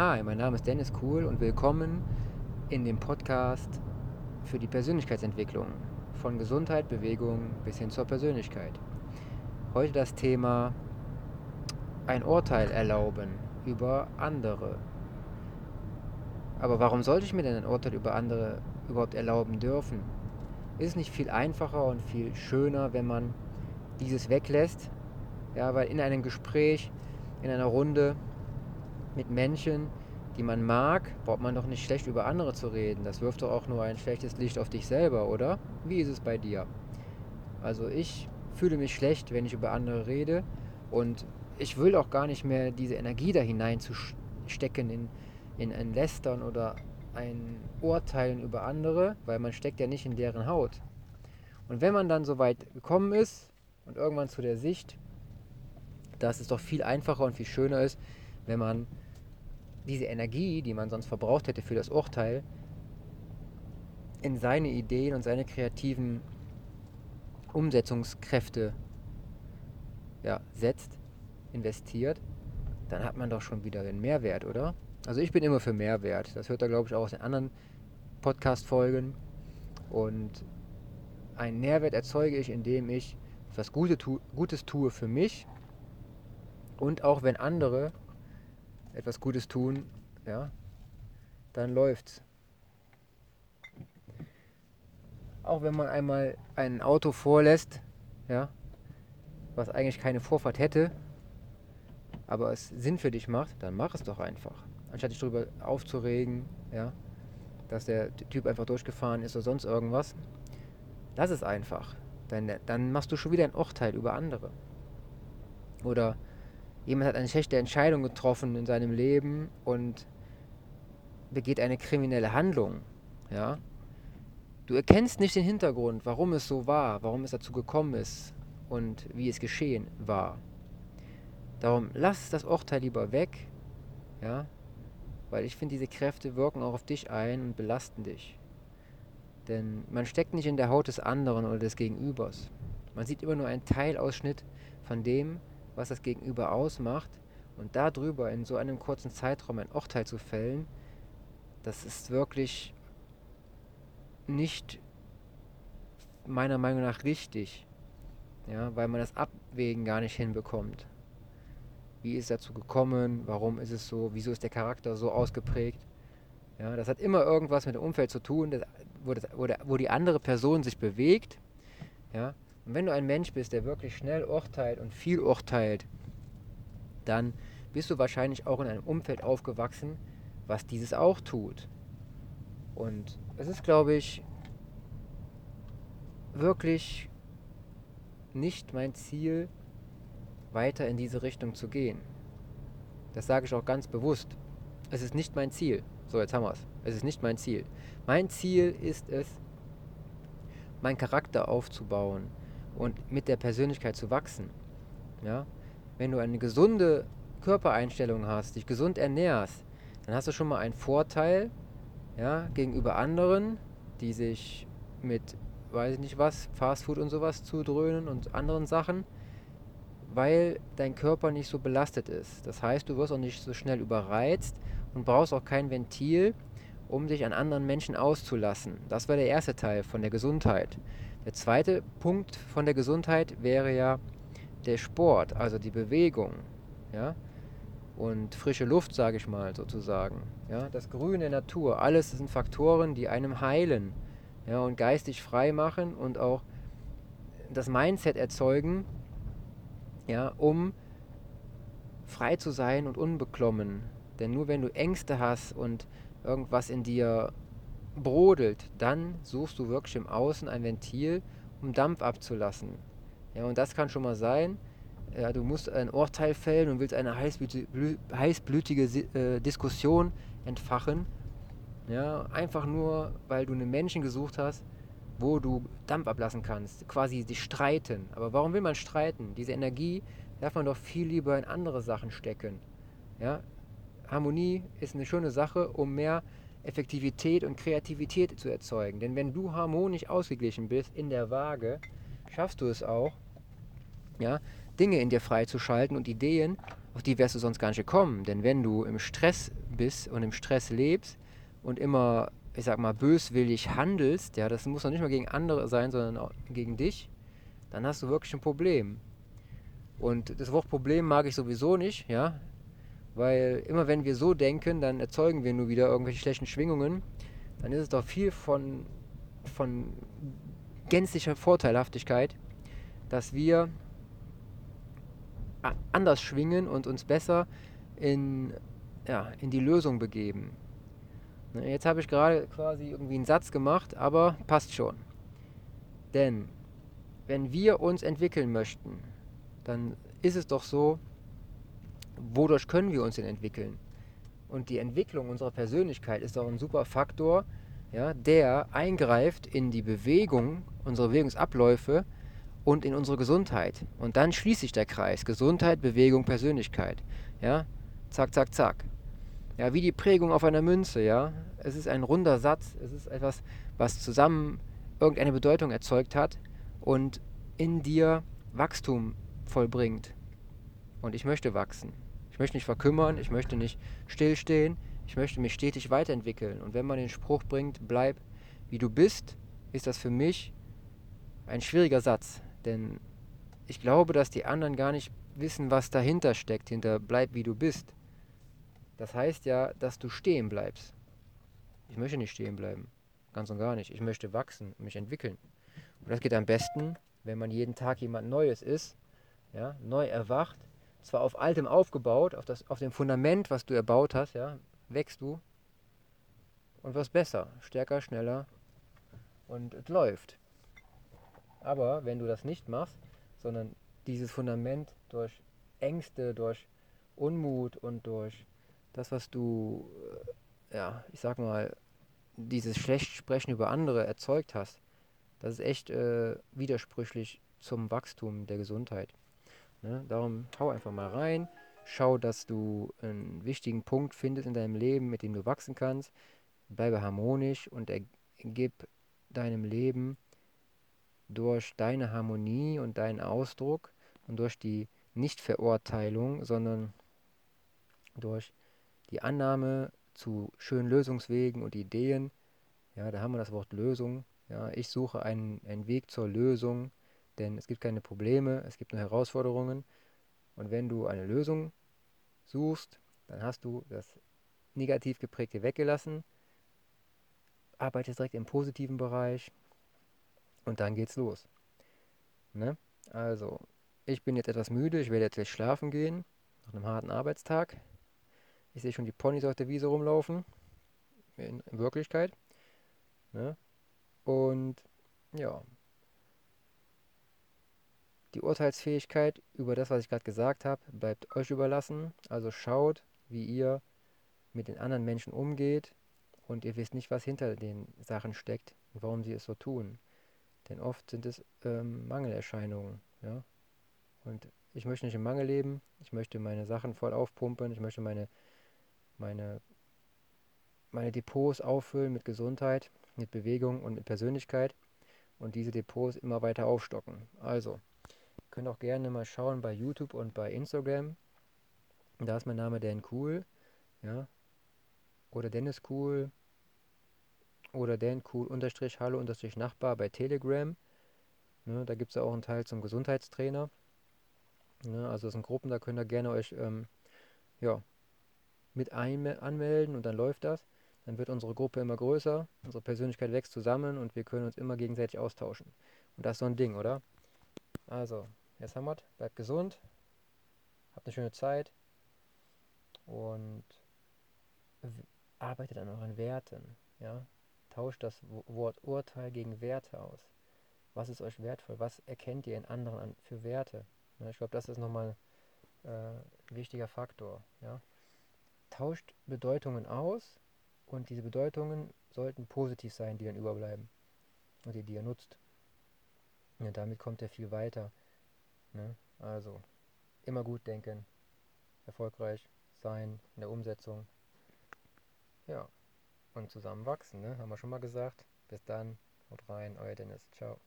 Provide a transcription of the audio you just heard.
Hi, mein Name ist Dennis Kuhl und willkommen in dem Podcast für die Persönlichkeitsentwicklung. Von Gesundheit, Bewegung bis hin zur Persönlichkeit. Heute das Thema ein Urteil erlauben über andere. Aber warum sollte ich mir denn ein Urteil über andere überhaupt erlauben dürfen? Ist es nicht viel einfacher und viel schöner, wenn man dieses weglässt? Ja, weil in einem Gespräch, in einer Runde mit Menschen, die man mag, braucht man doch nicht schlecht über andere zu reden. Das wirft doch auch nur ein schlechtes Licht auf dich selber, oder? Wie ist es bei dir? Also ich fühle mich schlecht, wenn ich über andere rede und ich will auch gar nicht mehr diese Energie da hineinzustecken in, in ein Lästern oder ein Urteilen über andere, weil man steckt ja nicht in deren Haut. Und wenn man dann so weit gekommen ist und irgendwann zu der Sicht, dass es doch viel einfacher und viel schöner ist, wenn man diese Energie, die man sonst verbraucht hätte für das Urteil, in seine Ideen und seine kreativen Umsetzungskräfte ja, setzt, investiert, dann hat man doch schon wieder den Mehrwert, oder? Also ich bin immer für Mehrwert. Das hört er, glaube ich, auch aus den anderen Podcast-Folgen. Und einen Mehrwert erzeuge ich, indem ich etwas Gutes tue für mich. Und auch wenn andere etwas Gutes tun, ja, dann läuft's. Auch wenn man einmal ein Auto vorlässt, ja, was eigentlich keine Vorfahrt hätte, aber es Sinn für dich macht, dann mach es doch einfach. Anstatt dich darüber aufzuregen, ja, dass der Typ einfach durchgefahren ist oder sonst irgendwas. Lass es einfach. Dann, dann machst du schon wieder ein Urteil über andere. Oder jemand hat eine schlechte Entscheidung getroffen in seinem Leben und begeht eine kriminelle Handlung, ja, du erkennst nicht den Hintergrund, warum es so war, warum es dazu gekommen ist und wie es geschehen war. Darum lass das Urteil lieber weg, ja, weil ich finde, diese Kräfte wirken auch auf dich ein und belasten dich. Denn man steckt nicht in der Haut des anderen oder des Gegenübers. Man sieht immer nur einen Teilausschnitt von dem, was das Gegenüber ausmacht. Und darüber in so einem kurzen Zeitraum ein Urteil zu fällen, das ist wirklich nicht meiner Meinung nach richtig. Ja, weil man das Abwägen gar nicht hinbekommt. Wie ist es dazu gekommen? Warum ist es so? Wieso ist der Charakter so ausgeprägt? Ja, das hat immer irgendwas mit dem Umfeld zu tun, wo, das, wo, der, wo die andere Person sich bewegt. Ja, und wenn du ein Mensch bist, der wirklich schnell urteilt und viel urteilt, dann bist du wahrscheinlich auch in einem Umfeld aufgewachsen, was dieses auch tut. Und es ist, glaube ich, wirklich nicht mein Ziel, weiter in diese Richtung zu gehen. Das sage ich auch ganz bewusst. Es ist nicht mein Ziel. So, jetzt haben wir es. Es ist nicht mein Ziel. Mein Ziel ist es, meinen Charakter aufzubauen, und mit der Persönlichkeit zu wachsen. Ja? Wenn du eine gesunde Körpereinstellung hast, dich gesund ernährst, dann hast du schon mal einen Vorteil ja, gegenüber anderen, die sich mit, weiß ich nicht was, Fastfood und sowas zudröhnen und anderen Sachen, weil dein Körper nicht so belastet ist. Das heißt, du wirst auch nicht so schnell überreizt und brauchst auch kein Ventil, um dich an anderen Menschen auszulassen. Das war der erste Teil von der Gesundheit. Der zweite Punkt von der Gesundheit wäre ja der Sport, also die Bewegung. Ja? Und frische Luft, sage ich mal sozusagen. Ja? Das Grün der Natur, alles sind Faktoren, die einem heilen ja? und geistig frei machen und auch das Mindset erzeugen, ja? um frei zu sein und unbeklommen. Denn nur wenn du Ängste hast und irgendwas in dir brodelt, dann suchst du wirklich im Außen ein Ventil, um Dampf abzulassen. Ja, und das kann schon mal sein, ja, du musst ein Urteil fällen und willst eine heißblütige äh, Diskussion entfachen. Ja, einfach nur, weil du einen Menschen gesucht hast, wo du Dampf ablassen kannst, quasi dich streiten. Aber warum will man streiten? Diese Energie darf man doch viel lieber in andere Sachen stecken. Ja? Harmonie ist eine schöne Sache, um mehr Effektivität und Kreativität zu erzeugen. Denn wenn du harmonisch ausgeglichen bist in der Waage, schaffst du es auch, ja, Dinge in dir freizuschalten und Ideen, auf die wärst du sonst gar nicht gekommen. Denn wenn du im Stress bist und im Stress lebst und immer, ich sag mal, böswillig handelst, ja, das muss noch nicht mal gegen andere sein, sondern auch gegen dich, dann hast du wirklich ein Problem. Und das Wort Problem mag ich sowieso nicht, ja, weil immer wenn wir so denken, dann erzeugen wir nur wieder irgendwelche schlechten Schwingungen. Dann ist es doch viel von, von gänzlicher Vorteilhaftigkeit, dass wir anders schwingen und uns besser in, ja, in die Lösung begeben. Jetzt habe ich gerade quasi irgendwie einen Satz gemacht, aber passt schon. Denn wenn wir uns entwickeln möchten, dann ist es doch so, wodurch können wir uns denn entwickeln? Und die Entwicklung unserer Persönlichkeit ist doch ein super Faktor, ja, der eingreift in die Bewegung, unsere Bewegungsabläufe und in unsere Gesundheit. Und dann schließt sich der Kreis. Gesundheit, Bewegung, Persönlichkeit. Ja, zack, zack, zack. Ja, wie die Prägung auf einer Münze, ja. Es ist ein runder Satz, es ist etwas, was zusammen irgendeine Bedeutung erzeugt hat und in dir Wachstum vollbringt. Und ich möchte wachsen. Ich möchte nicht verkümmern, ich möchte nicht stillstehen, ich möchte mich stetig weiterentwickeln. Und wenn man den Spruch bringt, bleib wie du bist, ist das für mich ein schwieriger Satz. Denn ich glaube, dass die anderen gar nicht wissen, was dahinter steckt, hinter bleib wie du bist. Das heißt ja, dass du stehen bleibst. Ich möchte nicht stehen bleiben. Ganz und gar nicht. Ich möchte wachsen, mich entwickeln. Und das geht am besten, wenn man jeden Tag jemand Neues ist, ja, neu erwacht, zwar auf altem aufgebaut, auf, das, auf dem Fundament, was du erbaut hast, ja, wächst du und wirst besser, stärker, schneller und es läuft. Aber wenn du das nicht machst, sondern dieses Fundament durch Ängste, durch Unmut und durch das, was du, äh, ja, ich sag mal, dieses Schlechtsprechen über andere erzeugt hast, das ist echt äh, widersprüchlich zum Wachstum der Gesundheit. Ne? Darum hau einfach mal rein, schau, dass du einen wichtigen Punkt findest in deinem Leben, mit dem du wachsen kannst. Bleibe harmonisch und gib deinem Leben durch deine Harmonie und deinen Ausdruck und durch die Nichtverurteilung, sondern durch die Annahme zu schönen Lösungswegen und Ideen. Ja, da haben wir das Wort Lösung. Ja, ich suche einen, einen Weg zur Lösung, denn es gibt keine Probleme, es gibt nur Herausforderungen. Und wenn du eine Lösung suchst, dann hast du das negativ geprägte weggelassen, arbeitest direkt im positiven Bereich, und dann geht's los. Ne? Also, ich bin jetzt etwas müde, ich werde jetzt gleich schlafen gehen, nach einem harten Arbeitstag. Ich sehe schon die Ponys auf der Wiese rumlaufen, in, in Wirklichkeit. Ne? Und ja, die Urteilsfähigkeit über das, was ich gerade gesagt habe, bleibt euch überlassen. Also schaut, wie ihr mit den anderen Menschen umgeht und ihr wisst nicht, was hinter den Sachen steckt und warum sie es so tun. Denn oft sind es ähm, Mangelerscheinungen. Ja? Und ich möchte nicht im Mangel leben. Ich möchte meine Sachen voll aufpumpen. Ich möchte meine, meine, meine Depots auffüllen mit Gesundheit, mit Bewegung und mit Persönlichkeit. Und diese Depots immer weiter aufstocken. Also, könnt auch gerne mal schauen bei YouTube und bei Instagram. Da ist mein Name Dan Cool. Ja? Oder Dennis Cool oder dancool unterstrich hallo unterstrich Nachbar bei Telegram. Ne, da gibt es auch einen Teil zum Gesundheitstrainer. Ne, also es sind Gruppen, da könnt ihr gerne euch ähm, ja, mit anmelden und dann läuft das. Dann wird unsere Gruppe immer größer, unsere Persönlichkeit wächst zusammen und wir können uns immer gegenseitig austauschen. Und das ist so ein Ding, oder? Also, jetzt haben wir bleibt gesund, habt eine schöne Zeit und arbeitet an euren Werten, ja. Tauscht das Wort Urteil gegen Werte aus. Was ist euch wertvoll? Was erkennt ihr in anderen an für Werte? Ja, ich glaube, das ist nochmal äh, ein wichtiger Faktor. Ja? Tauscht Bedeutungen aus und diese Bedeutungen sollten positiv sein, die dann überbleiben und die, die ihr nutzt. Ja, damit kommt ihr viel weiter. Ne? Also immer gut denken, erfolgreich sein in der Umsetzung. Ja und zusammenwachsen, ne? Haben wir schon mal gesagt. Bis dann, haut rein, euer Dennis. Ciao.